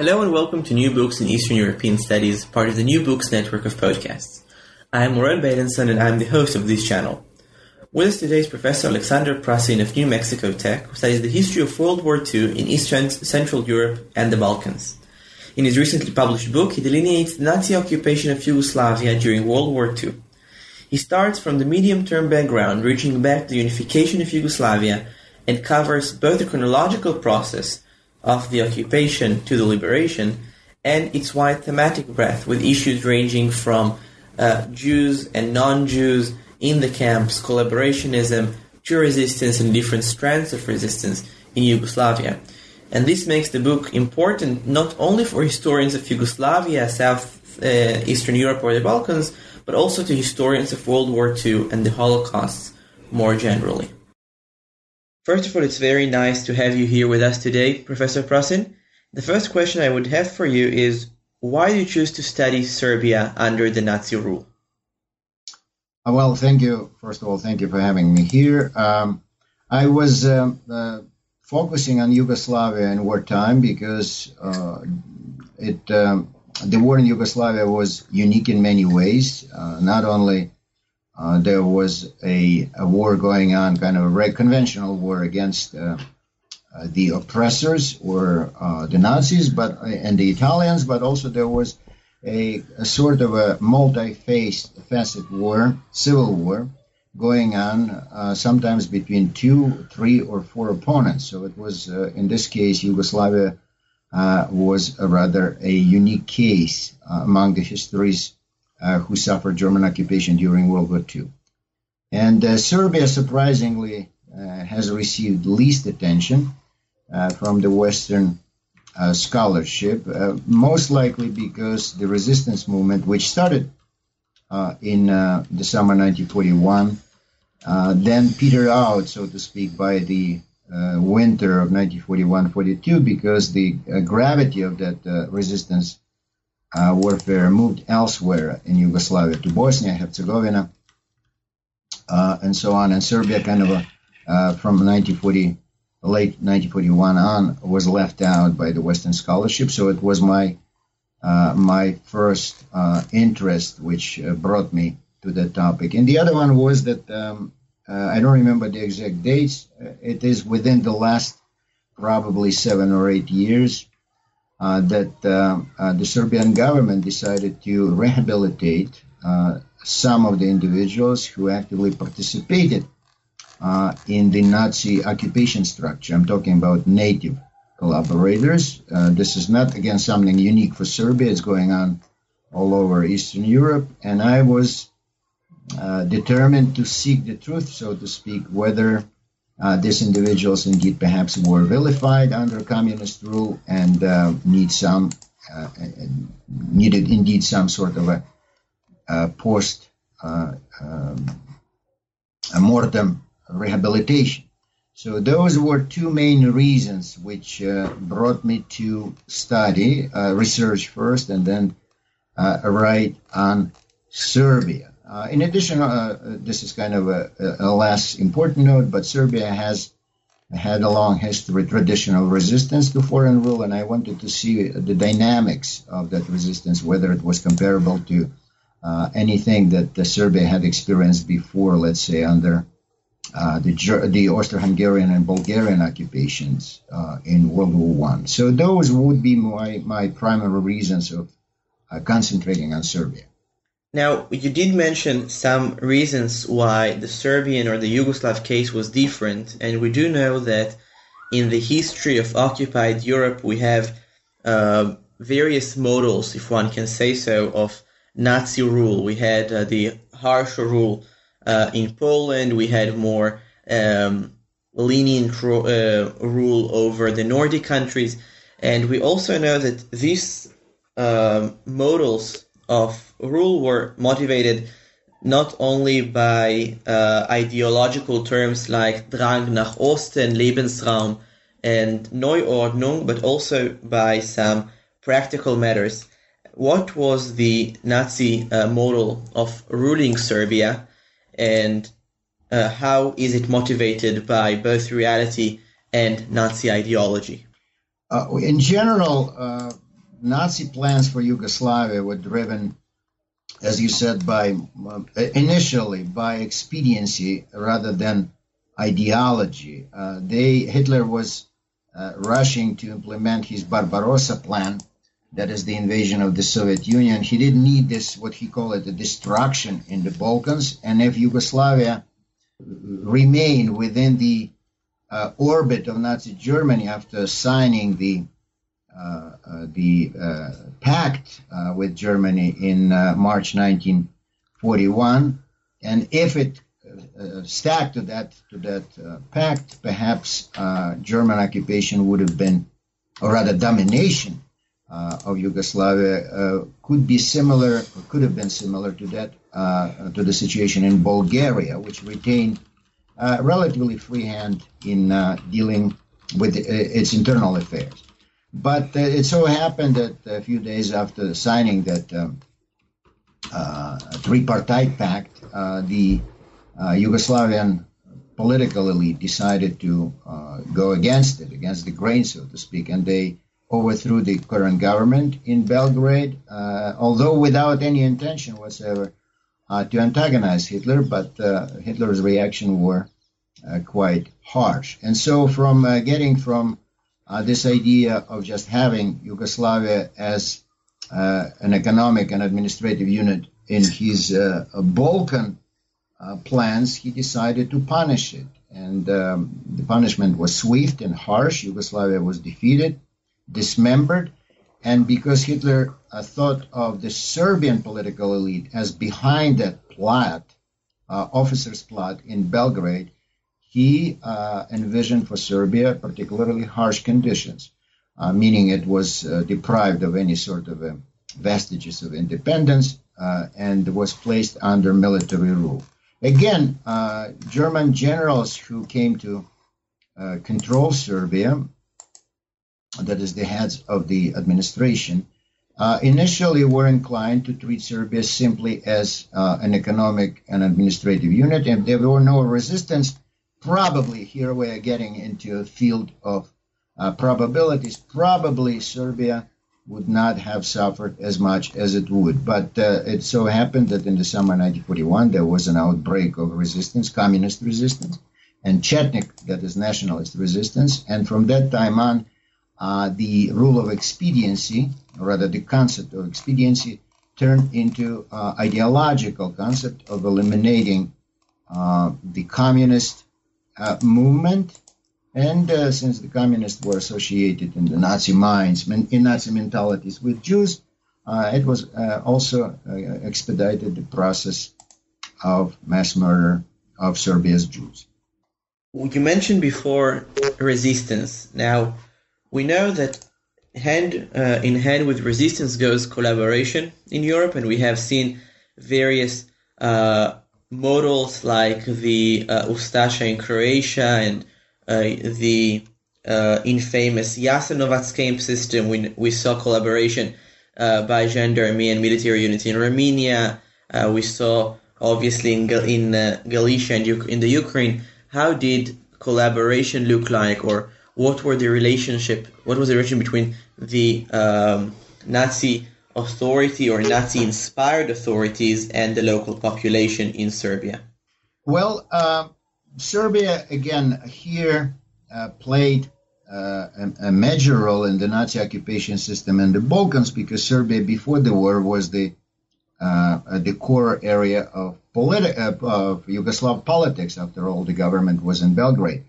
Hello and welcome to New Books in Eastern European Studies, part of the New Books network of podcasts. I am Morel Badenson and I am the host of this channel. With us today is Professor Alexander Prusin of New Mexico Tech, who studies the history of World War II in Eastern Central Europe and the Balkans. In his recently published book, he delineates the Nazi occupation of Yugoslavia during World War II. He starts from the medium-term background, reaching back to the unification of Yugoslavia, and covers both the chronological process of the occupation to the liberation and its wide thematic breadth with issues ranging from uh, Jews and non-Jews in the camps, collaborationism, to resistance and different strands of resistance in Yugoslavia. And this makes the book important not only for historians of Yugoslavia, South uh, Eastern Europe or the Balkans, but also to historians of World War II and the Holocaust more generally. First of all, it's very nice to have you here with us today, Professor Prusin. The first question I would have for you is why do you choose to study Serbia under the Nazi rule? Uh, well, thank you. First of all, thank you for having me here. Um, I was um, uh, focusing on Yugoslavia in wartime because uh, it um, the war in Yugoslavia was unique in many ways. Uh, not only uh, there was a, a, war going on, kind of a conventional war against uh, uh, the oppressors or uh, the Nazis, but uh, and the Italians, but also there was a, a sort of a multi-faced, facet war, civil war, going on uh, sometimes between two, three, or four opponents. So it was, in this case, Yugoslavia was a rather a unique case among the histories who suffered German occupation during World War II. And uh, Serbia, surprisingly, uh, has received least attention from the Western scholarship, most likely because the resistance movement, which started in the summer 1941, then petered out, so to speak, by the uh, winter of 1941-42 because the uh, gravity of that uh, resistance uh, warfare moved elsewhere in Yugoslavia to Bosnia Herzegovina uh, and so on. And Serbia, kind of a, uh, from 1940, late 1941 on, was left out by the Western scholarship. So it was my uh, my first uh, interest, which uh, brought me to that topic. And the other one was that um, I don't remember the exact dates. It is within the last probably seven or eight years uh, that uh, uh, the Serbian government decided to rehabilitate some of the individuals who actively participated in the Nazi occupation structure. I'm talking about native collaborators. this is not, again, something unique for Serbia. It's going on all over Eastern Europe. And I was uh, determined to seek the truth, so to speak, whether uh, these individuals indeed perhaps were vilified under communist rule and uh, need some uh, needed indeed some sort of a, a post uh, um, a mortem rehabilitation. So those were two main reasons which uh, brought me to study uh, research first and then write on Serbia. Uh, in addition, uh, this is kind of a, a, less important note, but Serbia has had a long history, traditional resistance to foreign rule, and I wanted to see the dynamics of that resistance, whether it was comparable to uh, anything that the Serbia had experienced before, let's say, under uh, the, the Austro-Hungarian and Bulgarian occupations uh, in World War One. So those would be my, my primary reasons of uh, concentrating on Serbia. Now, you did mention some reasons why the Serbian or the Yugoslav case was different, and we do know that in the history of occupied Europe, we have uh, various models, if one can say so, of Nazi rule. We had uh, the harsher rule uh, in Poland, we had more um, lenient uh, rule over the Nordic countries. And we also know that these uh, models of rule were motivated not only by uh, ideological terms like Drang nach Osten, Lebensraum, and Neuordnung, but also by some practical matters. What was the Nazi uh, model of ruling Serbia, and uh, how is it motivated by both reality and Nazi ideology? Uh, in general, uh, Nazi plans for Yugoslavia were driven, as you said, by uh, initially by expediency rather than ideology. Uh, they Hitler was uh, rushing to implement his Barbarossa plan, that is the invasion of the Soviet Union. He didn't need this, what he called it, a destruction in the Balkans. And if Yugoslavia remained within the uh, orbit of Nazi Germany after signing the Uh, uh, the uh, pact uh, with Germany in uh, March 1941, and if it uh, stacked to that to that uh, pact, perhaps uh, German occupation would have been, or rather domination of Yugoslavia could be similar, could have been similar to that to the situation in Bulgaria, which retained relatively free hand in dealing with its internal affairs. But uh, it so happened that a few days after signing that um, uh, tripartite pact, uh, the Yugoslavian political elite decided to go against it, against the grain, so to speak, and they overthrew the current government in Belgrade, uh, although without any intention whatsoever uh, to antagonize Hitler, but uh, Hitler's reaction were quite harsh. And so, from getting from this idea of just having Yugoslavia as an economic and administrative unit in his Balkan uh, plans, he decided to punish it. And um, the punishment was swift and harsh. Yugoslavia was defeated, dismembered. And because Hitler uh, thought of the Serbian political elite as behind that plot, uh, officers' plot in Belgrade, he uh, envisioned for Serbia particularly harsh conditions, uh, meaning it was uh, deprived of any sort of vestiges of independence and was placed under military rule. Again, uh, German generals who came to uh, control Serbia, that is, the heads of the administration, uh, initially were inclined to treat Serbia simply as uh, an economic and administrative unit. And there were no resistance. Probably here we are getting into a field of uh, probabilities. Probably Serbia would not have suffered as much as it would. But uh, it so happened that in the summer 1941 there was an outbreak of resistance, communist resistance, and Chetnik, that is nationalist resistance. And from that time on, uh, the rule of expediency, or rather the concept of expediency, turned into uh, ideological concept of eliminating uh, the communist movement and uh, since the communists were associated in the Nazi minds, in Nazi mentalities with Jews, uh, it was uh, also uh, expedited the process of mass murder of Serbia's Jews. You mentioned before resistance. Now, we know that hand uh, in hand with resistance goes collaboration in Europe, and we have seen various uh, models like the Ustasha in Croatia and uh, the uh, infamous Jasenovac camp system. We, we saw collaboration uh, by gendarmerie and military units in Romania. we saw obviously in, in Galicia and in the Ukraine. How did collaboration look like, or what were the relationship? What was the relation between the um, Nazi authority or Nazi-inspired authorities and the local population in Serbia? Well, uh, Serbia, again, here uh, played uh, a, a, major role in the Nazi occupation system in the Balkans because Serbia, before the war, was the uh, the core area of, politi- uh, of Yugoslav politics. After all, the government was in Belgrade.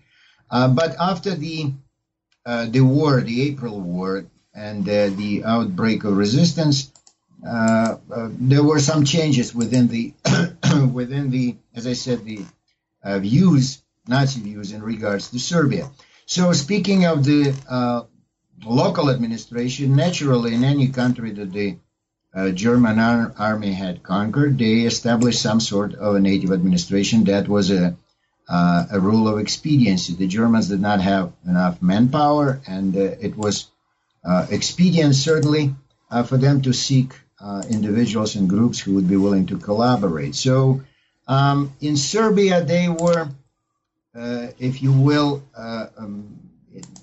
Uh, but after the the war, the April War, and the outbreak of resistance, there were some changes within the within the, as I said, the uh, views Nazi views in regards to Serbia. So, speaking of the uh, local administration, naturally, in any country that the uh, German ar- army had conquered, they established some sort of a native administration that was a uh, a rule of expediency. The Germans did not have enough manpower, and uh, it was uh, expedient, certainly, uh, for them to seek uh, individuals and groups who would be willing to collaborate. So, um, in Serbia, they were, uh, if you will, um,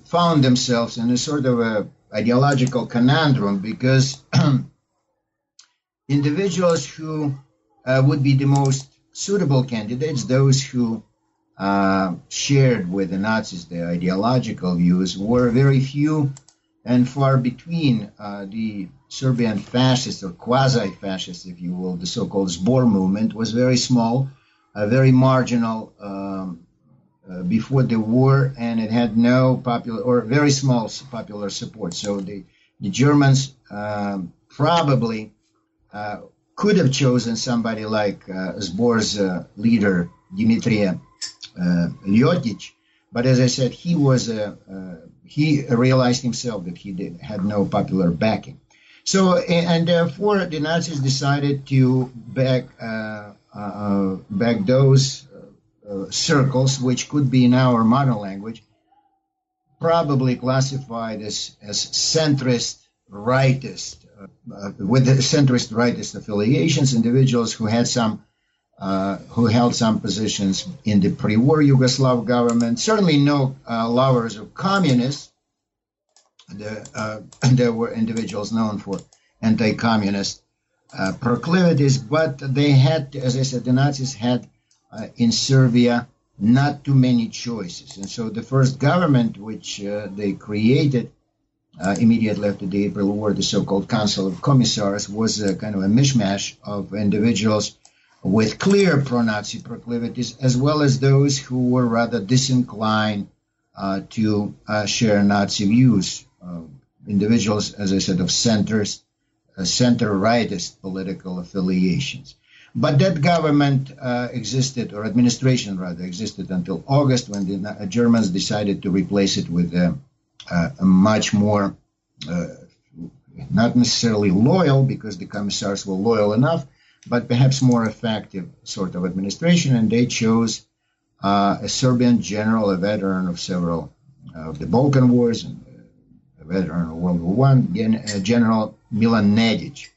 found themselves in a sort of a ideological conundrum because individuals who would be the most suitable candidates, those who uh, shared with the Nazis their ideological views were very few and far between. Uh, the Serbian fascists or quasi-fascists, if you will, the so-called Zbor movement was very small, uh, very marginal um, uh, before the war, and it had no popular or very small popular support. So the the Germans um, probably uh, could have chosen somebody like uh, Zbor's leader Dimitrija uh, Ljotić. But as I said, he was a, uh, he realized himself that he did, had no popular backing. So, and therefore, the Nazis decided to back uh, uh, back those uh, circles, which could be in our modern language, probably classified as as centrist, rightist, uh, with the centrist rightist affiliations, individuals who had some uh, who held some positions in the pre-war Yugoslav government. Certainly no uh, lovers of communists. The, uh, there were individuals known for anti-communist uh, proclivities, but they had, as I said, the Nazis had uh, in Serbia not too many choices. And so the first government which they created immediately after the April War, the so-called Council of Commissars, was a kind of a mishmash of individuals with clear pro-Nazi proclivities, as well as those who were rather disinclined uh, to uh, share Nazi views. Uh, individuals, as I said, of centers, uh, center-rightist political affiliations. But that government uh, existed, or administration rather, existed until August when the Germans decided to replace it with a, a much more, uh, not necessarily loyal, because the commissars were loyal enough, but perhaps more effective sort of administration, and they chose uh, a Serbian general, a veteran of several uh, of the Balkan Wars, and a veteran of World War One, uh, General Milan Nedic,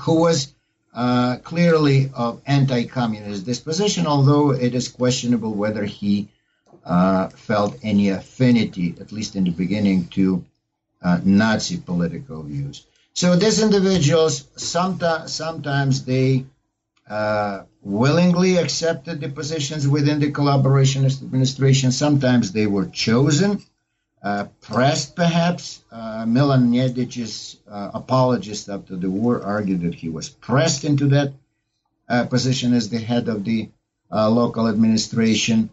who was uh, clearly of anti-communist disposition, although it is questionable whether he uh, felt any affinity, at least in the beginning, to uh, Nazi political views. So these individuals, sometimes, sometimes they uh, willingly accepted the positions within the collaborationist administration. Sometimes they were chosen, uh, pressed perhaps. Uh, Milan Nedic's uh, apologist after the war argued that he was pressed into that uh, position as the head of the uh, local administration.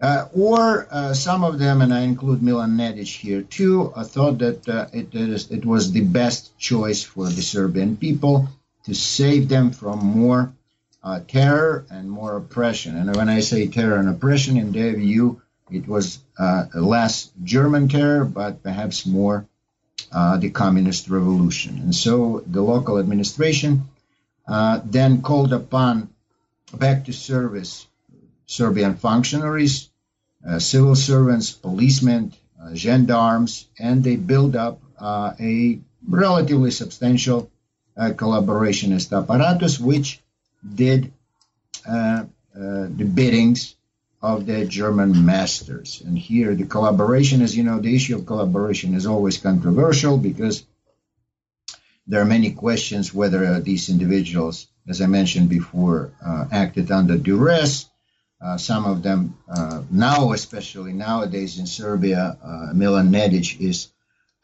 Uh, or uh, some of them, and I include Milan Nedic here too, uh, thought that uh, it, is, it was the best choice for the Serbian people to save them from more uh, terror and more oppression. And when I say terror and oppression, in their view, it was uh, less German terror, but perhaps more the communist revolution. And so the local administration then called upon back to service Serbian functionaries, civil servants, policemen, uh, gendarmes, and they build up uh, a relatively substantial uh, collaborationist apparatus, which did uh, uh, the biddings of the German masters. And here, the collaboration, as you know, the issue of collaboration is always controversial because there are many questions whether these individuals, as I mentioned before, acted under duress uh, some of them uh, now, especially nowadays in Serbia, uh, Milan Nedic is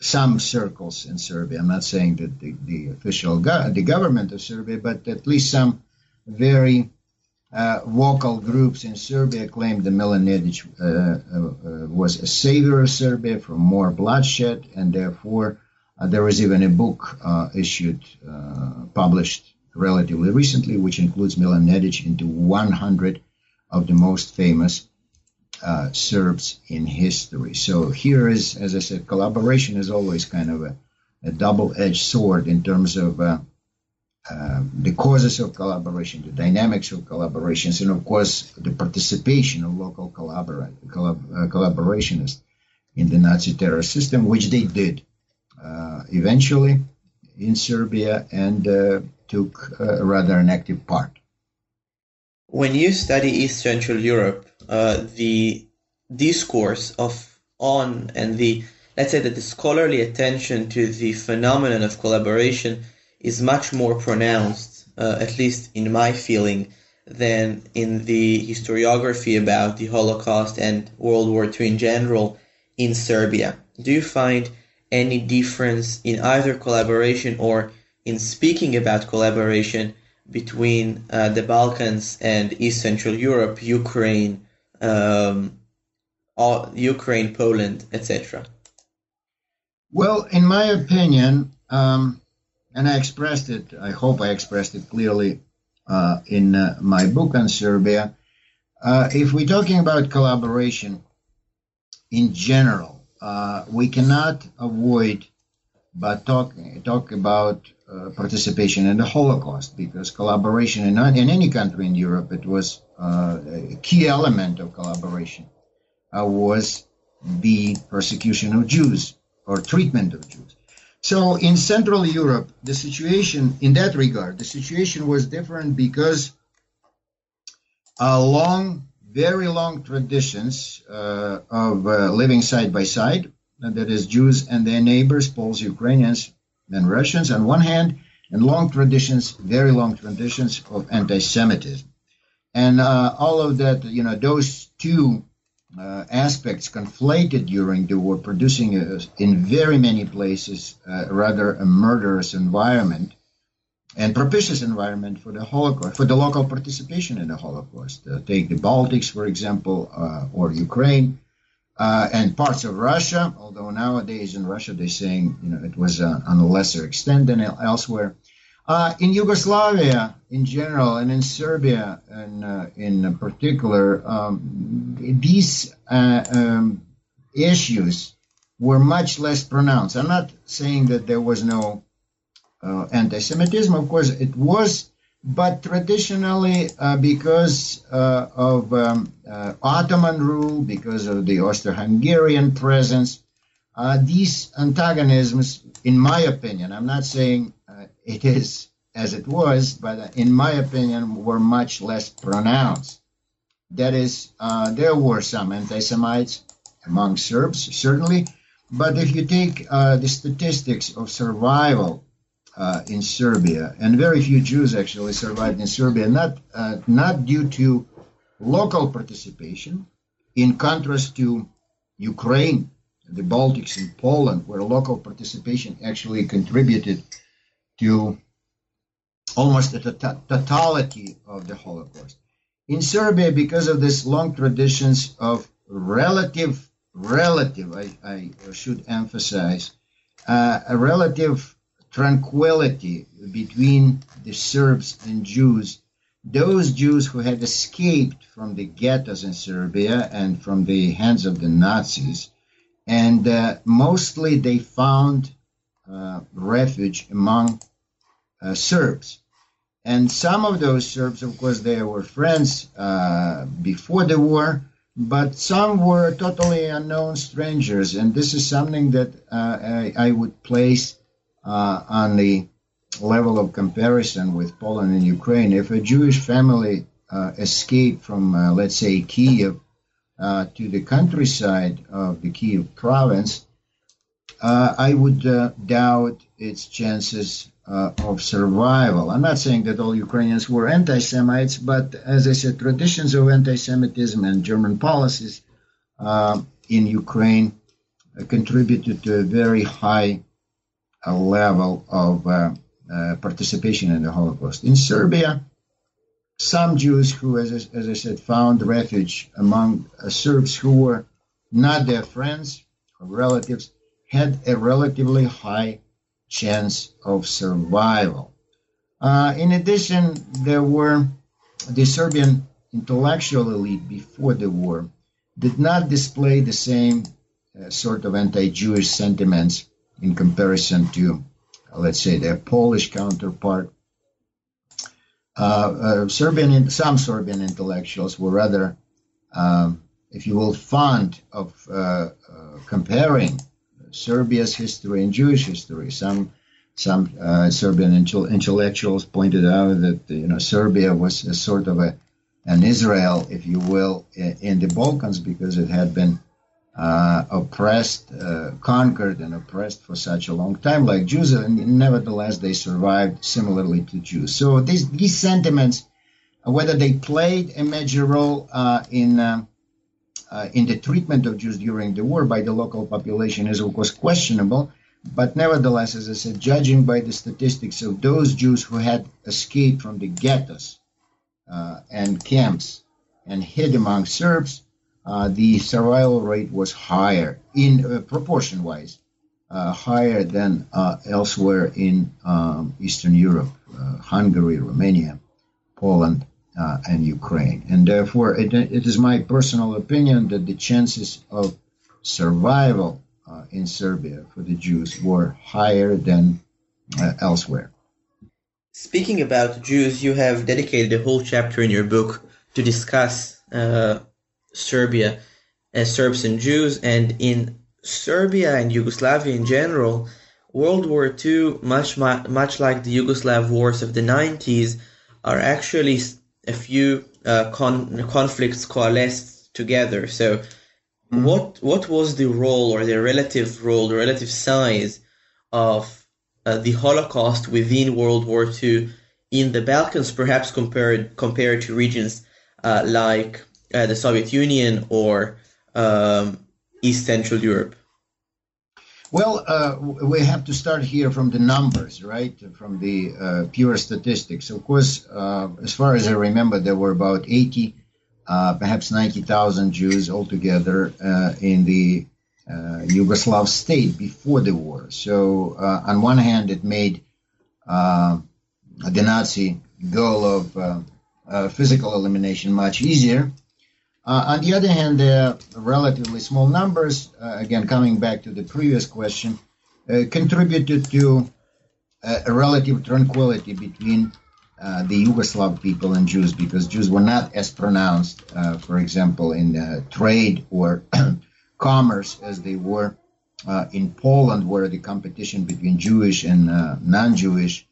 some circles in Serbia. I'm not saying that the, the official go- the government of Serbia, but at least some very uh, vocal groups in Serbia claim that Milan Nedic uh, was a savior of Serbia from more bloodshed, and therefore there was even a book issued, published relatively recently, which includes Milan Nedic into 100 of the most famous uh, Serbs in history. So here is, as I said, collaboration is always kind of a, a double-edged sword in terms of uh, uh, the causes of collaboration, the dynamics of collaborations, and of course the participation of local collabor- collab- uh, collaborationists in the Nazi terror system, which they did uh, eventually in Serbia and uh, took rather an active part. When you study East Central Europe, the discourse of on and the let's say that the scholarly attention to the phenomenon of collaboration is much more pronounced, uh, at least in my feeling, than in the historiography about the Holocaust and World War II in general in Serbia. Do you find any difference in either collaboration or in speaking about collaboration between uh, the Balkans and East Central Europe, Ukraine, um, all, Ukraine, Poland, etc.? Well, in my opinion, um, and I expressed it, I hope I expressed it clearly uh, in uh, my book on Serbia. Uh, if we're talking about collaboration in general, uh, we cannot avoid but talk, talk about uh, participation in the Holocaust because collaboration in, in any country in Europe, it was uh, a key element of collaboration, was the persecution of Jews or treatment of Jews. So in Central Europe, the situation in that regard, the situation was different because a long, very long traditions uh, of uh, living side by side, that is Jews and their neighbors, Poles, Ukrainians, and Russians on one hand, and long traditions, very long traditions of anti-Semitism. And uh, all of that, you know, those two uh, aspects conflated during the war, producing a, in very many places uh, rather a murderous environment and propitious environment for the Holocaust, for the local participation in the Holocaust. Uh, take the Baltics, for example, uh, or Ukraine. Uh, and parts of Russia, although nowadays in Russia they're saying you know it was uh, on a lesser extent than elsewhere. Uh, in Yugoslavia in general and in Serbia and uh, in particular, um, these uh, um, issues were much less pronounced. I'm not saying that there was no uh, anti-Semitism. Of course, it was, but traditionally, uh, because uh, of um, Ottoman rule, because of the Austro-Hungarian presence, these antagonisms, in my opinion, I'm not saying it is as it was, but in my opinion, were much less pronounced. That is, uh, there were some anti-Semites among Serbs, certainly, but if you take uh, the statistics of survival uh, in Serbia, and very few Jews actually survived in Serbia, not uh, not due to local participation, in contrast to Ukraine, the Baltics, and Poland, where local participation actually contributed to almost the totality of the Holocaust. In Serbia, because of this long traditions of relative, relative, I, I should emphasize, uh, a relative tranquility between the Serbs and Jews, those Jews who had escaped from the ghettos in Serbia and from the hands of the Nazis, and uh, mostly they found uh, refuge among uh, Serbs. And some of those Serbs, of course, they were friends uh, before the war, but some were totally unknown strangers. And this is something that uh, I, I, would place uh, on the level of comparison with Poland and Ukraine. If a Jewish family uh, escaped from, uh, let's say, Kiev to the countryside of the Kiev province, I would doubt its chances uh, of survival. I'm not saying that all Ukrainians were anti Semites, but as I said, traditions of anti Semitism and German policies uh, in Ukraine uh, contributed to a very high uh, level of uh, uh, participation in the Holocaust. In Serbia, some Jews who, as I, as I said, found refuge among Serbs who were not their friends or relatives had a relatively high chance of survival. Uh, in addition, there were the Serbian intellectual elite before the war. did not display the same uh, sort of anti-Jewish sentiments in comparison to, uh, let's say, their Polish counterpart. Uh, uh Serbian, some Serbian intellectuals were rather, um, if you will, fond of uh, comparing Serbia's history and Jewish history. Some some Serbian intellectuals pointed out that you know Serbia was a sort of a an Israel, if you will, in the Balkans because it had been uh, oppressed, uh, conquered, and oppressed for such a long time, like Jews, and nevertheless they survived similarly to Jews. So these these sentiments, whether they played a major role uh, in uh, uh, in the treatment of Jews during the war by the local population, is of course questionable. But nevertheless, as I said, judging by the statistics of those Jews who had escaped from the ghettos uh, and camps and hid among Serbs, uh, the survival rate was higher in uh, proportion wise, uh, higher than uh, elsewhere in um, Eastern Europe, uh, Hungary, Romania, Poland, and Ukraine. And therefore, it, it is my personal opinion that the chances of survival in Serbia for the Jews were higher than elsewhere. Speaking about Jews, you have dedicated a whole chapter in your book to discuss uh, Serbia as Serbs and Jews, and in Serbia and Yugoslavia in general, World War II, much much like the Yugoslav wars of the 90s, are actually a few uh, con- conflicts coalesced together. So, mm-hmm. what what was the role or the relative role, the relative size of uh, the Holocaust within World War II in the Balkans, perhaps compared compared to regions uh, like uh, the Soviet Union or um, East Central Europe? Well, uh, we have to start here from the numbers, right? From the uh, pure statistics. Of course, uh, as far as I remember, there were about 80, perhaps 90,000 Jews altogether in the uh, Yugoslav state before the war. So, uh, on one hand, it made uh, the Nazi goal of uh, uh, physical elimination much easier. Uh, on the other hand, the relatively small numbers, again, coming back to the previous question, contributed to a relative tranquility between uh, the Yugoslav people and Jews because Jews were not as pronounced, uh, for example, in uh, trade or commerce as they were uh, in Poland, where the competition between Jewish and uh, non-Jewish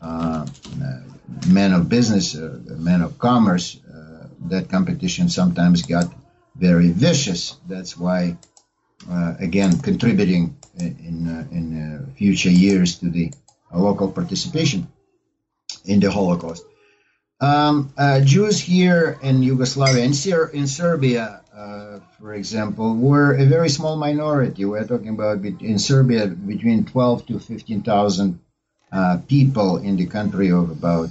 uh, uh men of business, uh, men of commerce, uh, that competition sometimes got very vicious. That's why, again, contributing in in future years to the local participation in the Holocaust. Um, Jews here in Yugoslavia and in Serbia uh, for example, were a very small minority. We're talking about in Serbia between 12 to 15,000 uh, people in the country of about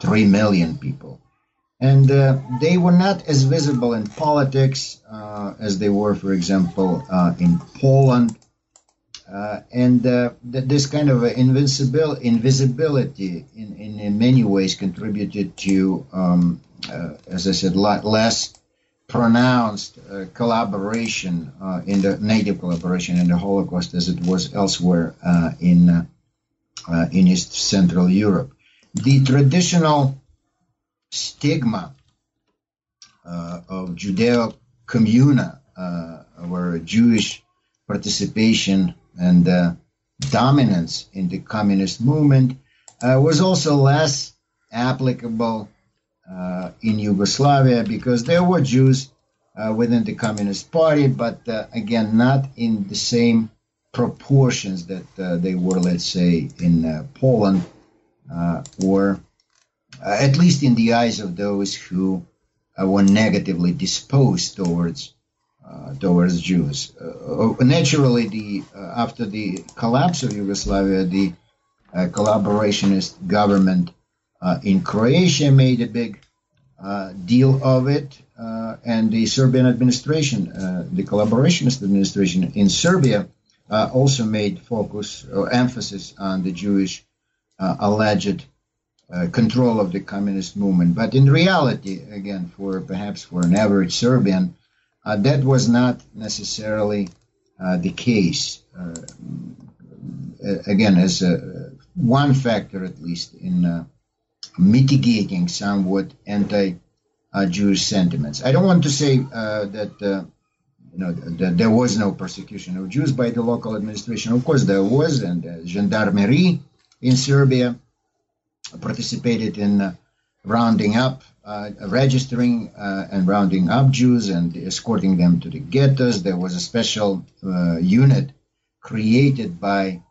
3 million people. And uh, they were not as visible in politics uh, as they were, for example, uh, in Poland. and th- this kind of invincibil- invisibility in, in, in, many ways contributed to, um, as I said, less pronounced uh, collaboration uh, in the native collaboration in the Holocaust as it was elsewhere uh, in uh, uh, in East Central Europe. The traditional stigma uh, of Judeo communa, where Jewish participation and dominance in the communist movement, was also less applicable uh, in Yugoslavia because there were Jews uh, within the Communist Party, but uh, again, not in the same proportions that uh, they were, let's say, in uh, Poland, uh, or at least in the eyes of those who were negatively disposed towards towards Jews. naturally, the after the collapse of Yugoslavia, the collaborationist government uh, in Croatia made a big uh, deal of it, uh, and the Serbian administration, uh, the collaborationist administration in Serbia, uh, also made focus or emphasis on the Jewish uh, alleged control of the communist movement. But in reality, again, for perhaps for an average Serbian, uh, that was not necessarily uh, the case. Uh, again, as a, one factor at least in uh, mitigating somewhat anti-Jewish sentiments. I don't want to say that you know, that there was no persecution of Jews by the local administration. Of course, there was, and uh, gendarmerie in Serbia participated in uh, rounding up, uh, registering uh, and rounding up Jews and escorting them to the ghettos. There was a special unit created by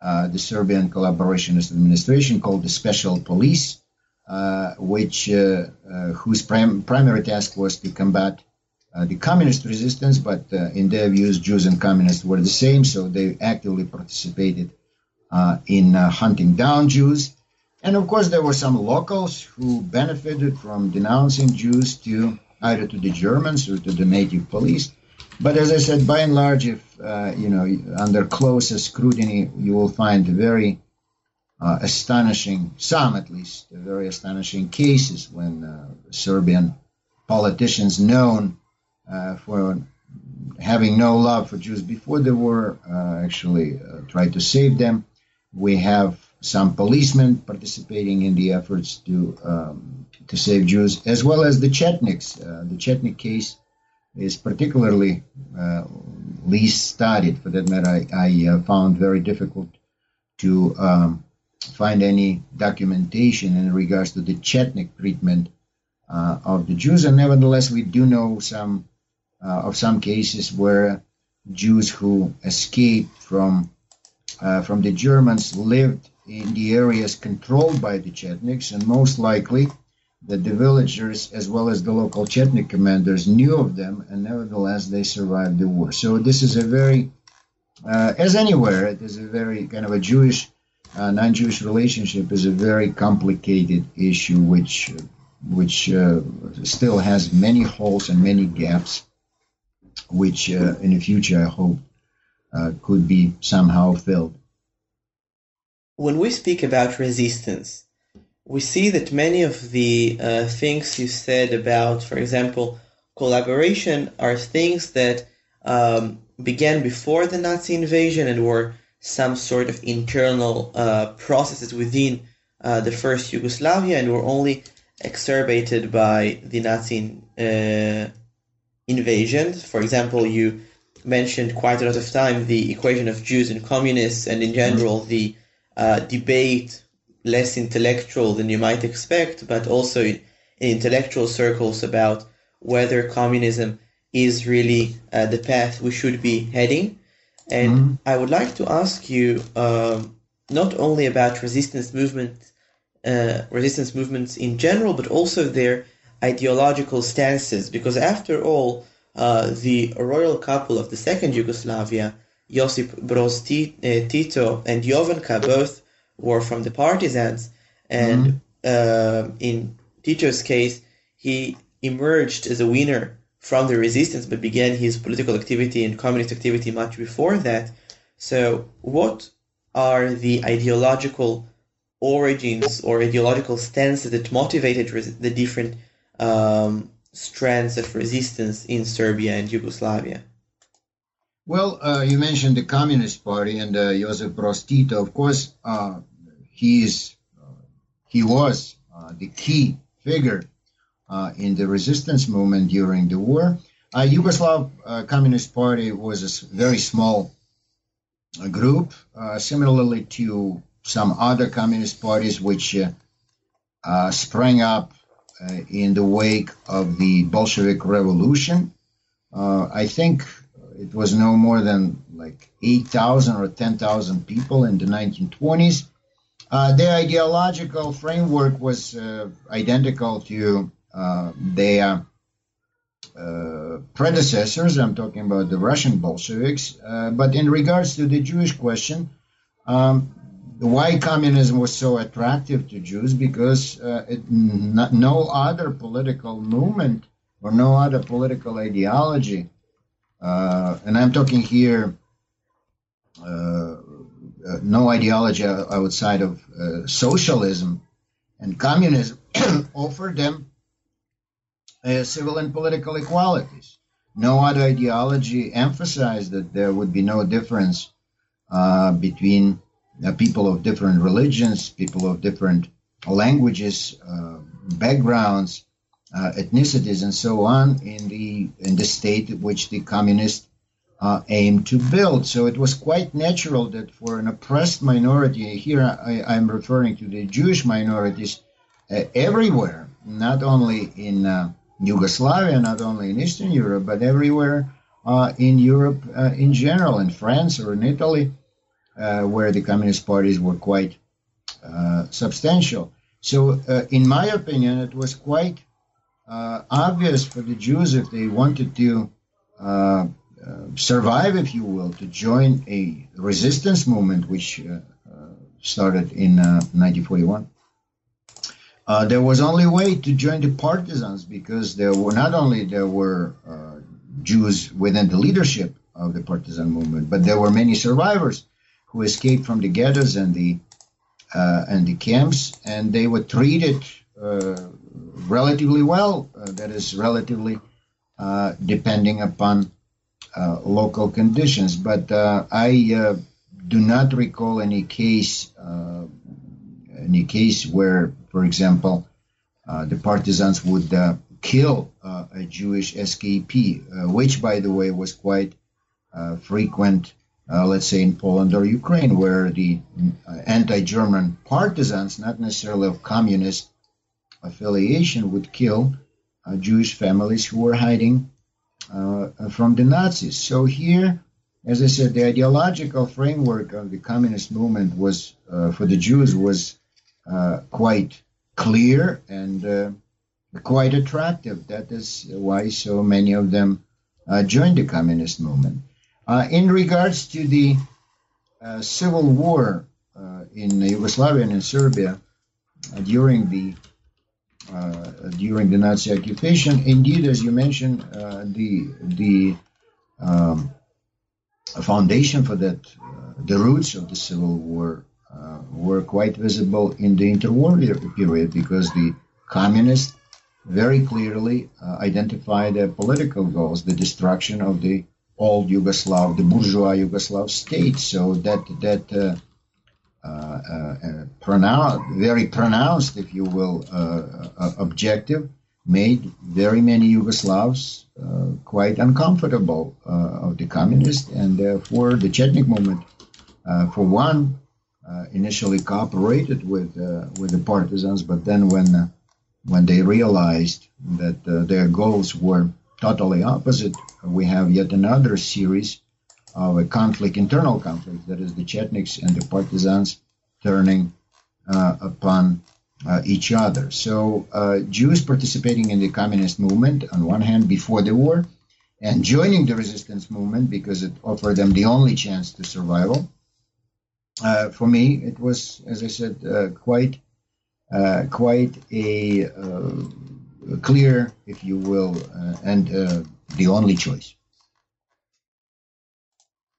the Serbian Collaborationist Administration called the Special Police, which whose prim- primary task was to combat uh, the communist resistance, but uh, in their views, Jews and communists were the same, so they actively participated uh, in hunting down Jews. And of course, there were some locals who benefited from denouncing Jews to either to the Germans or to the native police. But as I said, by and large, if uh, you know under closer scrutiny, you will find very uh, astonishing, some at least, very astonishing cases when uh, Serbian politicians known uh, for having no love for Jews before the war, uh, actually uh, tried to save them. We have some policemen participating in the efforts to um, to save Jews, as well as the Chetniks. Uh, the Chetnik case is particularly uh, least studied. For that matter, I, I uh, found very difficult to um, find any documentation in regards to the Chetnik treatment of the Jews, and nevertheless, we do know some uh, of some cases where Jews who escaped from uh, from the Germans lived in the areas controlled by the Chetniks, and most likely that the villagers as well as the local Chetnik commanders knew of them, and nevertheless they survived the war. So this is a very, uh, as anywhere, it is a very kind of a Jewish, uh, non-Jewish relationship is a very complicated issue, which which uh, still has many holes and many gaps which uh, in the future I hope uh, could be somehow filled. When we speak about resistance, we see that many of the uh, things you said about, for example, collaboration are things that um, began before the Nazi invasion and were some sort of internal uh, processes within uh, the first Yugoslavia and were only exacerbated by the Nazi uh, invasions. For example, you mentioned quite a lot of time the equation of Jews and communists, and in general the uh, debate, less intellectual than you might expect, but also in, in intellectual circles about whether communism is really uh, the path we should be heading. And mm-hmm. I would like to ask you um, not only about resistance movement, uh, resistance movements in general, but also their ideological stances, because after all, uh, the royal couple of the second Yugoslavia, Josip Broz uh, Tito and Jovanka, both were from the partisans, and mm-hmm. uh, in Tito's case, he emerged as a winner from the resistance, but began his political activity and communist activity much before that. So, what are the ideological origins or ideological stances that motivated the different um, strands of resistance in Serbia and Yugoslavia? Well, uh, you mentioned the Communist Party and uh, Josip Broz Tito. Of course, uh, he is uh, he was uh, the key figure uh, in the resistance movement during the war. Yugoslav Communist Party was a very small group, similarly to some other communist parties which sprang up in the wake of the Bolshevik Revolution. I think it was no more than like 8,000 or 10,000 people in the 1920s. Uh, their ideological framework was uh, identical to uh, their uh, predecessors. I'm talking about the Russian Bolsheviks. but in regards to the Jewish question, um, why communism was so attractive to Jews because uh, it, no other political movement or no other political ideology, uh, and I'm talking here, uh, uh no ideology outside of uh, socialism and communism offered them uh, civil and political equalities. no other ideology emphasized that there would be no difference between people of different religions, people of different languages, backgrounds, ethnicities, and so on in the in the state which the communists uh, aimed to build. So it was quite natural that for an oppressed minority, here I, am referring to the Jewish minorities uh, everywhere, not only in uh, Yugoslavia, not only in Eastern Europe, but everywhere uh, in Europe uh, in general, in France or in Italy, uh, where the communist parties were quite substantial. So, in my opinion, it was quite obvious for the Jews if they wanted to uh, survive, if you will, to join a resistance movement which uh, uh, started in 1941. there was only way to join the partisans because there were not only there were Jews within the leadership of the partisan movement, but there were many survivors who escaped from the ghettos and the uh, and the camps, and they were treated uh, relatively well. Uh, that is, relatively depending upon uh, local conditions. But uh, I uh, do not recall any case any case where, for example, the partisans would kill a Jewish SKP, which, by the way, was quite frequent. Uh, let's say in Poland or Ukraine, where the uh, anti-German partisans, not necessarily of communist affiliation, would kill uh, Jewish families who were hiding uh, from the Nazis. So here, as I said, the ideological framework of the communist movement was uh, for the Jews was uh, quite clear and uh, quite attractive. That is why so many of them uh, joined the communist movement. Uh, in regards to the civil war in Yugoslavia and in Serbia during the uh, during the Nazi occupation. Indeed, as you mentioned, uh, the the um, foundation for that, uh, the roots of the Civil War were quite visible in the interwar period because the communists very clearly uh, identified their political goals, the destruction of the old Yugoslav, the bourgeois Yugoslav state. So that that uh, uh, uh, pronounced, very pronounced, if you will, uh, objective, made very many Yugoslavs quite uncomfortable of the communists, and therefore the Chetnik movement, for one, initially cooperated with with the partisans, but then when when they realized that uh, their goals were totally opposite, we have yet another series of a conflict, internal conflict, that is the Chetniks and the partisans turning uh, upon uh, each other. So uh, Jews participating in the communist movement on one hand before the war and joining the resistance movement because it offered them the only chance to survival. Uh, for me, it was, as I said, uh, quite uh, quite a clear, if you will, and the only choice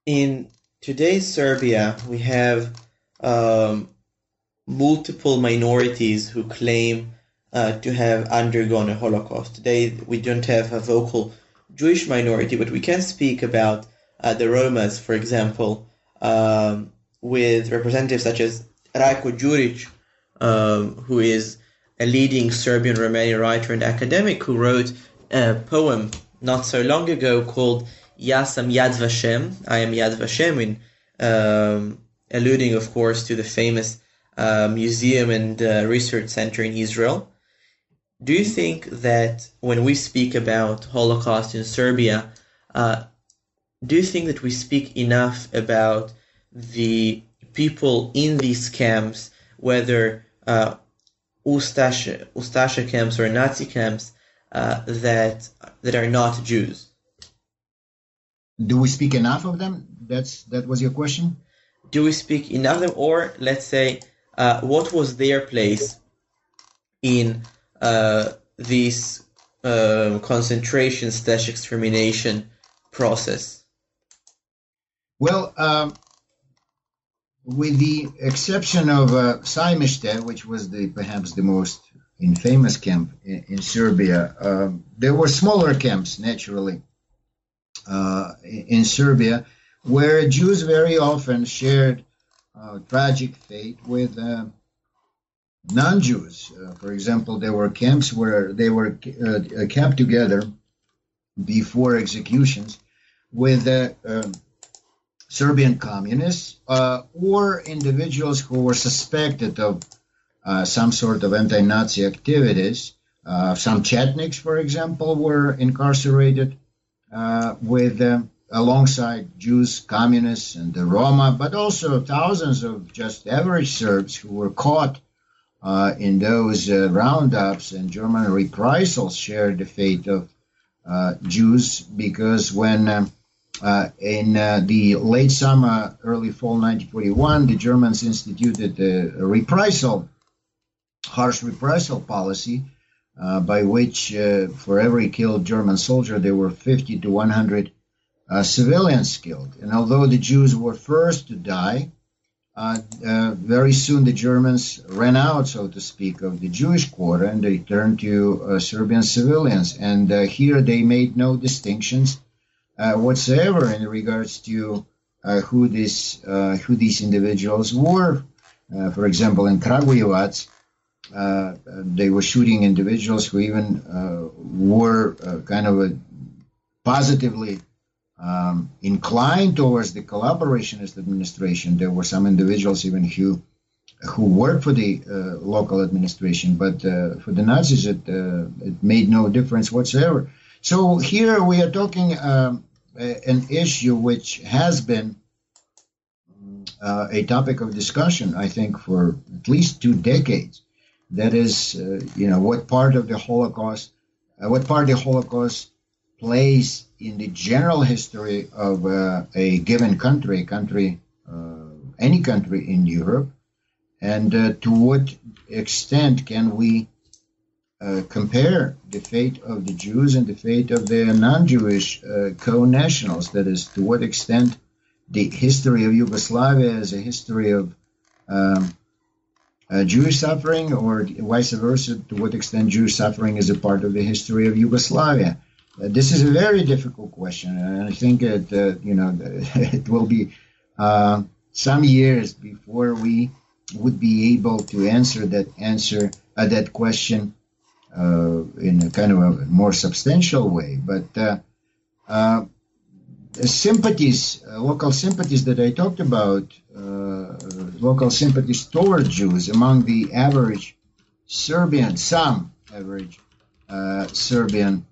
in today's Serbia, we have um, multiple minorities who claim uh, to have undergone a Holocaust. Today, we don't have a vocal Jewish minority, but we can speak about uh, the Romas, for example, um, with representatives such as Rajko Juric, um, who is a leading Serbian Romanian writer and academic who wrote a poem not so long ago called Ja sam Yad Vashem, I am Yad Vashem, in, um, alluding, of course, to the famous uh, museum and uh, research center in Israel. Do you think that when we speak about Holocaust in Serbia, uh, do you think that we speak enough about the people in these camps, whether uh, Ustasha, Ustasha camps or Nazi camps, uh, that that are not Jews? Do we speak enough of them? That's that was your question. Do we speak enough of them, or let's say, uh, what was their place in uh, this uh, concentration slash extermination process? Well, um, with the exception of uh, which was the perhaps the most infamous camp in, in Serbia, um, there were smaller camps naturally uh, in Serbia, where Jews very often shared uh, tragic fate with uh, non-Jews. Uh, for example, there were camps where they were uh, kept together before executions with um, Serbian communists or individuals who were suspected of some sort of anti-Nazi activities. some Chetniks, for example, were incarcerated uh, with um, alongside Jews, communists, and the Roma, but also thousands of just average Serbs who were caught uh, in those uh, roundups and German reprisals shared the fate of uh, Jews because when um, uh, in uh, the late summer, early fall 1941, the Germans instituted a reprisal, harsh reprisal policy uh, by which uh, for every killed German soldier, there were 50 to 100 uh, civilians killed. And although the Jews were first to die, uh, uh, very soon the Germans ran out, so to speak, of the Jewish quarter and they turned to Serbian civilians. And here they made no distinctions whatsoever in regards to who, this, who these individuals were. for example, in Kragujevac, uh, they were shooting individuals who even uh, were uh, kind of positively um, inclined towards the collaborationist administration. There were some individuals even who who worked for the uh, local administration, but uh, for the Nazis, it it made no difference whatsoever. So here we are talking um, an issue which has been a topic of discussion, I think, for at least two decades. That is, uh, you know, what part of the Holocaust, uh, what part the Holocaust plays in the general history of uh, a given country, country, uh, any country in Europe, and uh, to what extent can we uh, compare the fate of the Jews and the fate of the non-Jewish co-nationals? That is, to what extent the history of Yugoslavia is a history of um, uh, Jewish suffering, or vice versa, to what extent Jewish suffering is a part of the history of Yugoslavia? Uh, this is a very difficult question, and I think that uh, you know it will be uh, some years before we would be able to answer that answer uh, that question uh, in a kind of a more substantial way. But sympathies, uh, local sympathies that I talked about, uh, local sympathies toward Jews among the average Serbian, some average uh, Serbian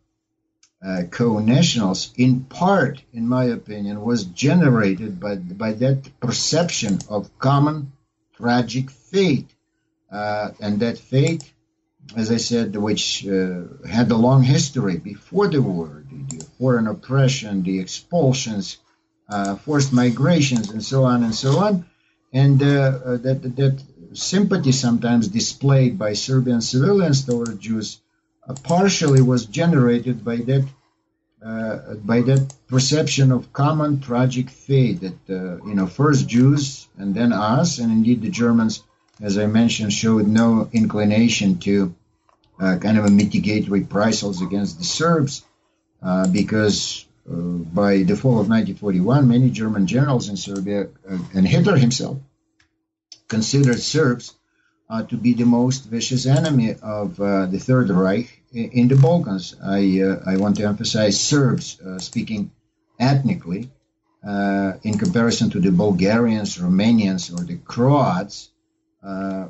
uh, co-nationals, in part, in my opinion, was generated by, by that perception of common tragic fate. Uh, and that fate as I said, which uh, had a long history before the war, the, foreign oppression, the expulsions, uh, forced migrations, and so on and so on, and uh, uh that that sympathy sometimes displayed by Serbian civilians toward Jews uh, partially was generated by that uh, by that perception of common tragic fate that you know first Jews and then us, and indeed the Germans as I mentioned, showed no inclination to uh, kind of mitigate reprisals against the Serbs uh, because uh, by the fall of 1941, many German generals in Serbia uh, and Hitler himself considered Serbs uh, to be the most vicious enemy of uh, the Third Reich in the Balkans. I, I want to emphasize Serbs speaking ethnically. in comparison to the Bulgarians, Romanians, or the Croats,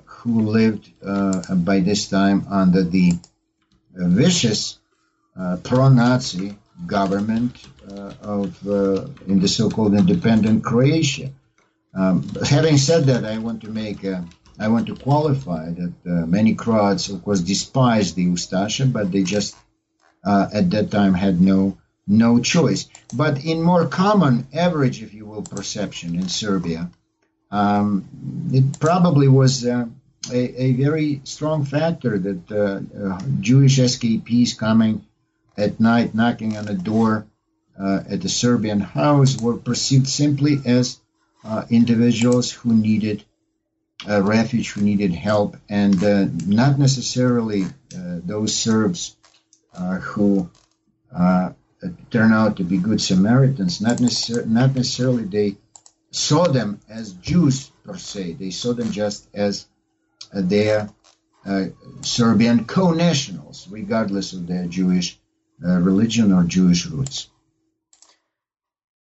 who lived uh, by this time under the vicious uh, pro-Nazi government of in the so-called independent Croatia. Um, having said that, I want to make I want to qualify that uh, many Croats, of course, despised the Ustasha, but they just uh, at that time had no no choice. But in more common, average, if you will, perception in Serbia, um, it probably was uh, a, a, very strong factor that uh, uh, Jewish SKPs coming at night, knocking on a door uh, at the Serbian house, were perceived simply as uh, individuals who needed refuge, who needed help, and not necessarily those Serbs who turn out to be good Samaritans. Not, necessar- not necessarily they saw them as Jews per se. They saw them just as uh, their uh, Serbian co-nationals, regardless of their Jewish uh, religion or Jewish roots.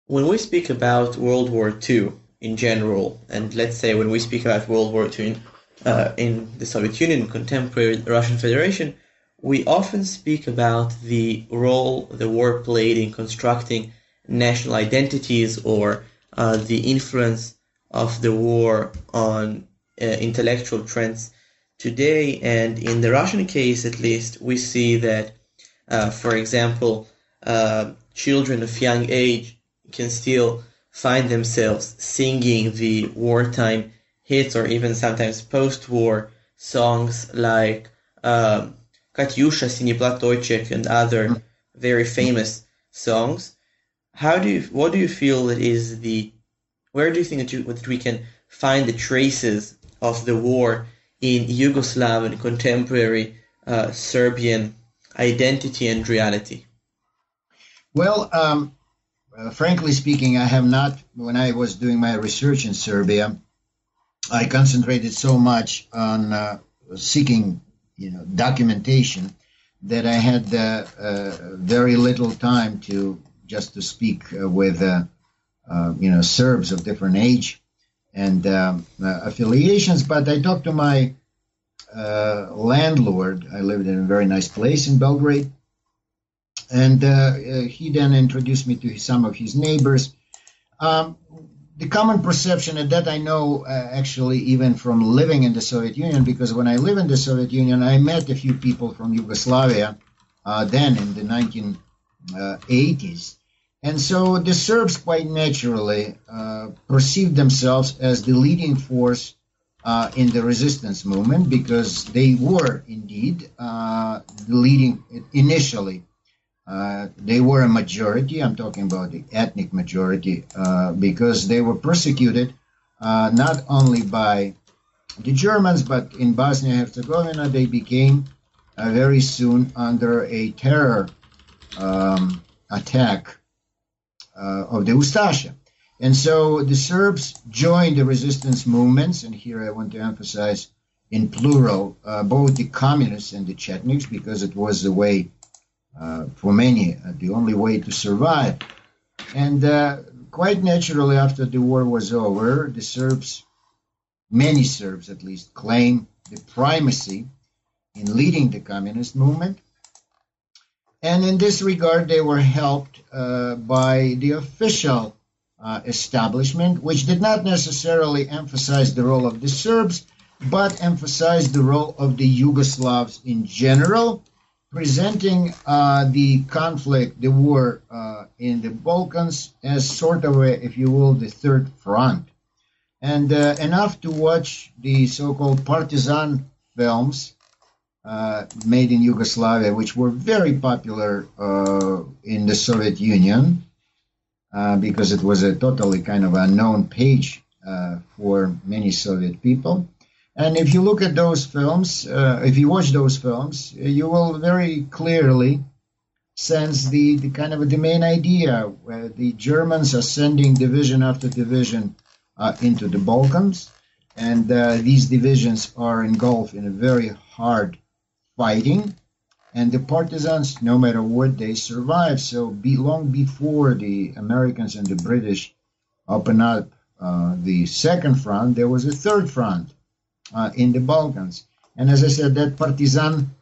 When we speak about World War II in general, and let's say when we speak about World War II in, uh, in the Soviet Union, contemporary Russian Federation, we often speak about the role the war played in constructing national identities or uh, the influence of the war on uh, intellectual trends today. And in the Russian case, at least, we see that, uh, for example, uh, children of young age can still find themselves singing the wartime hits or even sometimes post-war songs like um, Katyusha, Sini Platochek, and other very famous songs. How do you, what do you feel that is the, where do you think that, you, that we can find the traces of the war in Yugoslav and contemporary uh, Serbian identity and reality? Well, um, uh, frankly speaking, I have not, when I was doing my research in Serbia, I concentrated so much on uh, seeking you know documentation that I had uh, uh, very little time to just to speak uh, with uh, uh, you know Serbs of different age and um, affiliations. But I talked to my landlord. I lived in a very nice place in Belgrade, and he then introduced me to some of his neighbors. Um, the common perception, and that I know uh, actually even from living in the Soviet Union, because when I live in the Soviet Union, I met a few people from Yugoslavia uh, then in the 1980s. And so the Serbs quite naturally uh, perceived themselves as the leading force uh, in the resistance movement because they were indeed uh, the leading initially uh, they were a majority. I'm talking about the ethnic majority uh, because they were persecuted uh, not only by the Germans, but in Bosnia Herzegovina, they became very soon under a terror um, attack of the Ustasha. And so the Serbs joined the resistance movements, and here I want to emphasize in plural both the communists and the Chetniks because it was the way uh, for many uh, the only way to survive. And uh, quite naturally, after the war was over, the Serbs, many Serbs at least, claimed the primacy in leading the communist movement. And in this regard, they were helped uh, by the official uh, establishment, which did not necessarily emphasize the role of the Serbs, but emphasized the role of the Yugoslavs in general presenting uh, the conflict, the war uh, in the Balkans as sort of a, if you will, the third front. And uh, enough to watch the so-called partisan films uh, made in Yugoslavia, which were very popular uh, in the Soviet Union, uh, because it was a totally kind of unknown page for many Soviet people. And if you look at those films, uh, if you watch those films, you will very clearly sense the, the kind of the main idea where the Germans are sending division after division uh, into the Balkans. And uh, these divisions are engulfed in a very hard fighting. And the partisans, no matter what, they survive. So be, long before the Americans and the British open up uh, the second front, there was a third front uh, in the Balkans. And as I said, that partisan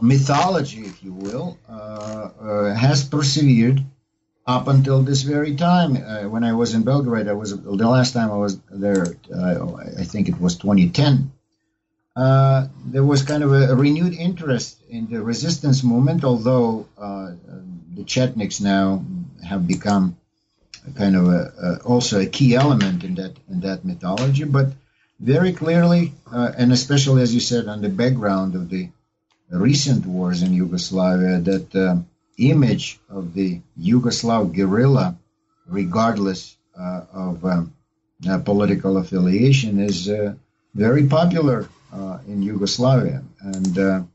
mythology, if you will, uh, uh, has persevered up until this very time. Uh, when I was in Belgrade, I was the last time I was there. Uh, I think it was 2010. Uh, there was kind of a, renewed interest in the resistance movement, although the Chetniks now have become kind of a, a, also a key element in that in that mythology. But very clearly, uh, and especially as you said, on the background of the recent wars in Yugoslavia, that uh, image of the Yugoslav guerrilla, regardless uh, of um, uh, political affiliation, is uh, very popular uh, in Yugoslavia. And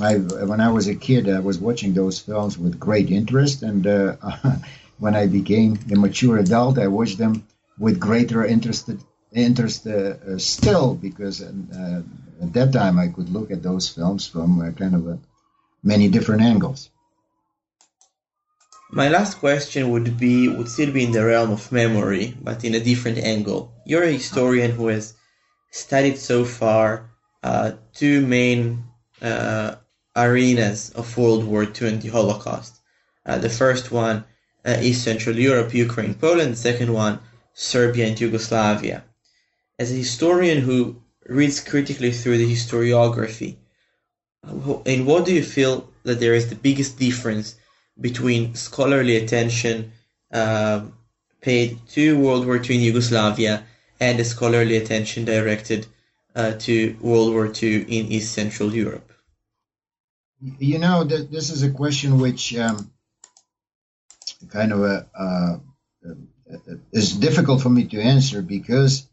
I, when I was a kid, I was watching those films with great interest, and uh, when I became a mature adult, I watched them with greater interest, interest uh, uh, still, because uh, at that time I could look at those films from uh, kind of many different angles. My last question would be would still be in the realm of memory, but in a different angle. You're a historian who has studied so far uh, two main uh, arenas of World War II and the Holocaust. Uh, the first one uh, is Central Europe, Ukraine, Poland. The second one, Serbia and Yugoslavia. As a historian who reads critically through the historiography, in what do you feel that there is the biggest difference between scholarly attention uh, paid to World War II in Yugoslavia and the scholarly attention directed uh, to World War II in East Central Europe? You know, th- this is a question which um, kind of a, uh, is difficult for me to answer because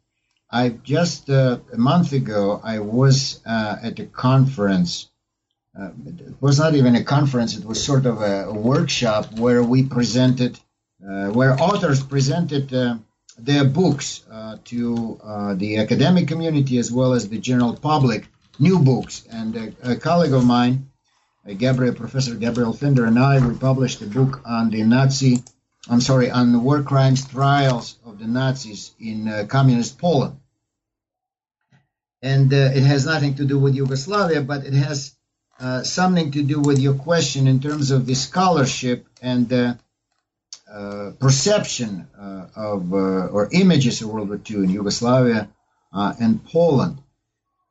I just uh, a month ago I was uh, at a conference. Uh, it was not even a conference; it was sort of a, a workshop where we presented, uh, where authors presented uh, their books uh, to the academic community as well as the general public, new books. And a, a colleague of mine, Gabriel, Professor Gabriel Finder, and I, we published a book on the Nazi I'm sorry, on the war crimes trials of the Nazis in uh, communist Poland. And uh, it has nothing to do with Yugoslavia, but it has uh, something to do with your question in terms of the scholarship and uh, perception uh, of uh, or images of World War II in Yugoslavia and Poland.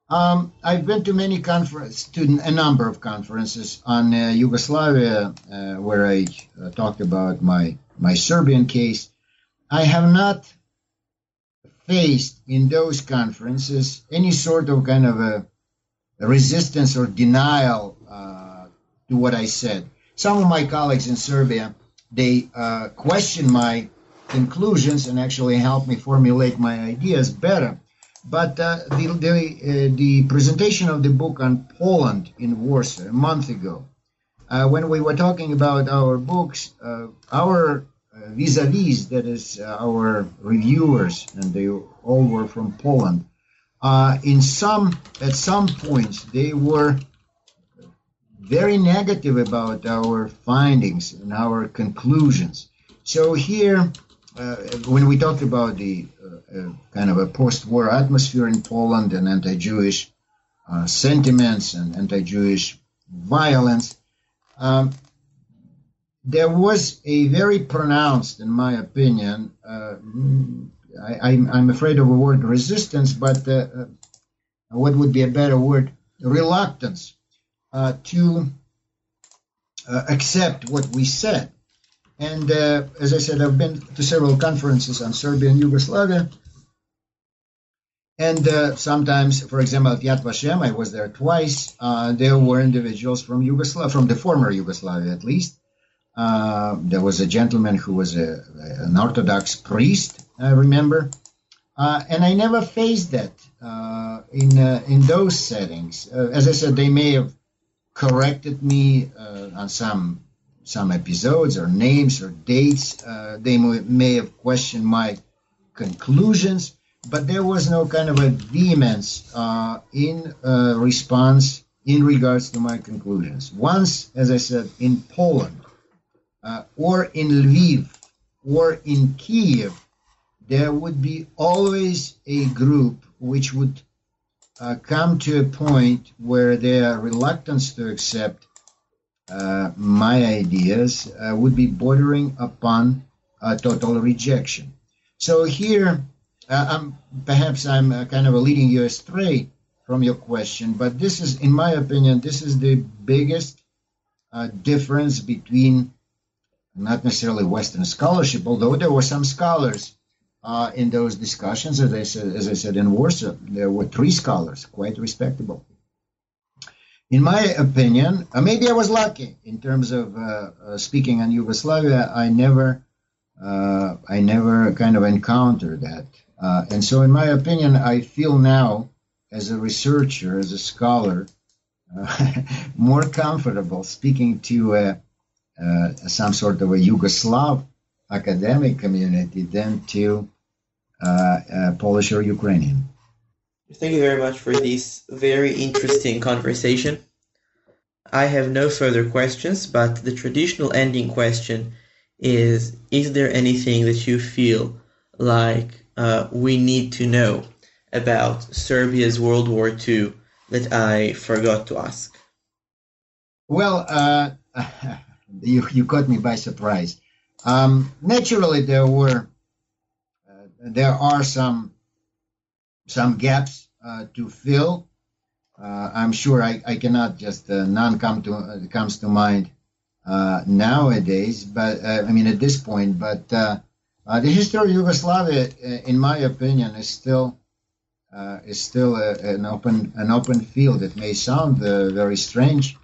Um, I've been to many conferences, to a number of conferences on Yugoslavia, where I talked about my my Serbian case, I have not faced in those conferences any sort of kind of a, a resistance or denial uh, to what I said. Some of my colleagues in Serbia, they uh, question my conclusions and actually help me formulate my ideas better. But uh, the, the, uh, the, presentation of the book on Poland in Warsaw a month ago, uh, when we were talking about our books, uh, our vis-a-vis, that is uh, our reviewers, and they all were from Poland. In some, at some points, they were very negative about our findings and our conclusions. So here, uh, when we talked about the uh, uh, kind of a post-war atmosphere in Poland and anti-Jewish uh, sentiments and anti-Jewish violence, um, there was a very pronounced, in my opinion, uh, I, am afraid of the word resistance, but uh, uh, what would be a better word? Reluctance uh, to uh, accept what we said. And uh, as I said, I've been to several conferences on Serbia and Yugoslavia. And sometimes, for example, at Yad Vashem, I was there twice. there were individuals from Yugoslavia, from the former Yugoslavia at least, uh, there was a gentleman who was a, an Orthodox priest, I remember, uh, and I never faced that uh, in uh, in those settings. Uh, as I said, they may have corrected me uh, on some some episodes or names or dates. Uh, they may, have questioned my conclusions, but there was no kind of a vehemence uh, in response in regards to my conclusions. Once, as I said, in Poland uh, or in Lviv or in Kiev, there would be always a group which would uh, come to a point where their reluctance to accept uh, my ideas uh, would be bordering upon total rejection. So here, uh, I'm, perhaps I'm uh, kind of leading you astray from your question, but this is, in my opinion, this is the biggest difference between not necessarily Western scholarship, although there were some scholars uh, in those discussions. As I said, as I said in Warsaw, there were three scholars, quite respectable. In my opinion, uh, maybe I was lucky in terms of uh, uh speaking on Yugoslavia. I never, uh, I never kind of encountered that, uh, and so in my opinion, I feel now, as a researcher, as a scholar, more comfortable speaking to some sort of a Yugoslav academic community than to uh, Polish or Ukrainian. Thank you very much for this very interesting conversation. I have no further questions, but the traditional ending question is Is there anything that you feel like uh, we need to know about Serbia's World War II that I forgot to ask? Well, uh, you, you caught me by surprise. Um, naturally, there were uh, there are some some gaps uh, to fill. Uh, I'm sure I, I cannot just uh, none come to uh, comes to mind nowadays, but I mean at this point. But the history of Yugoslavia, in my opinion, is still is still a, an open an open field. It may sound very strange,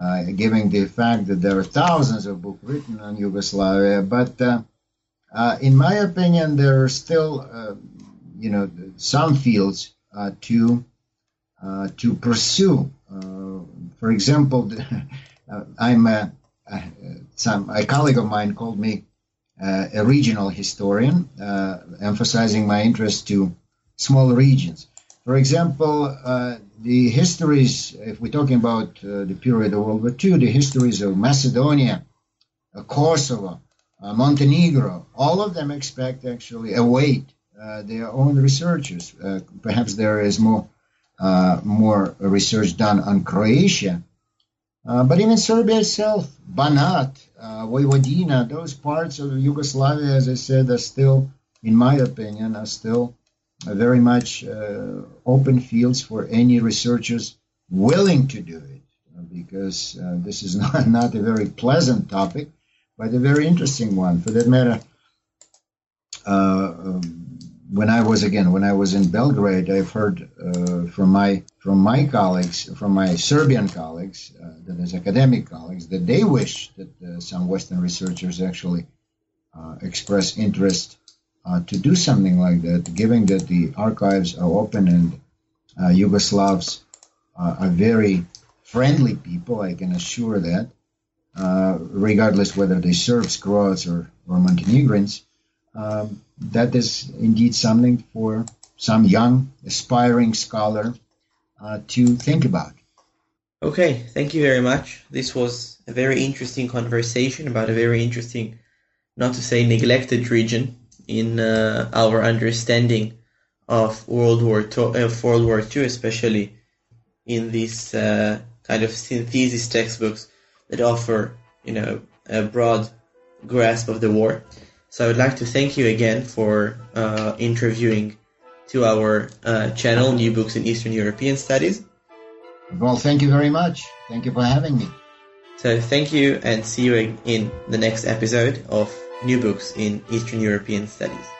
uh, given the fact that there are thousands of books written on Yugoslavia. But uh, uh, in my opinion, there are still, you know, some fields to to pursue. for example, I'm a, some a colleague of mine called me a regional historian, emphasizing my interest to small regions. For example, uh, the histories, if we're talking about uh, the period of World War II, the histories of Macedonia, uh, Kosovo, uh, Montenegro, all of them expect actually await uh, their own researchers. Uh, perhaps there is more more research done on Croatia, but even Serbia itself, Banat, Vojvodina, those parts of Yugoslavia, as I said, are still, in my opinion, are still very much uh, open fields for any researchers willing to do it because uh, this is not, not a very pleasant topic, but a very interesting one. For that matter, uh, um, when I was again when I was in Belgrade, I've heard uh, from my from my colleagues, from my Serbian colleagues, uh, that is academic colleagues, that they wish that uh, some Western researchers actually express interest uh, to do something like that, given that the archives are open and uh, Yugoslavs uh, are very friendly people, I can assure that, uh, regardless whether they're Serbs, Croats, or, or Montenegrins. Um, that is indeed something for some young, aspiring scholar uh, to think about. Okay, thank you very much. This was a very interesting conversation about a very interesting, not to say neglected region in uh, our understanding of World War II, of World War II, especially in these uh, kind of synthesis textbooks that offer, you know, a broad grasp of the war. So I would like to thank you again for uh, interviewing to our uh, channel, New Books in Eastern European Studies. Well, thank you very much. Thank you for having me. So thank you and see you in the next episode of new books in Eastern European studies.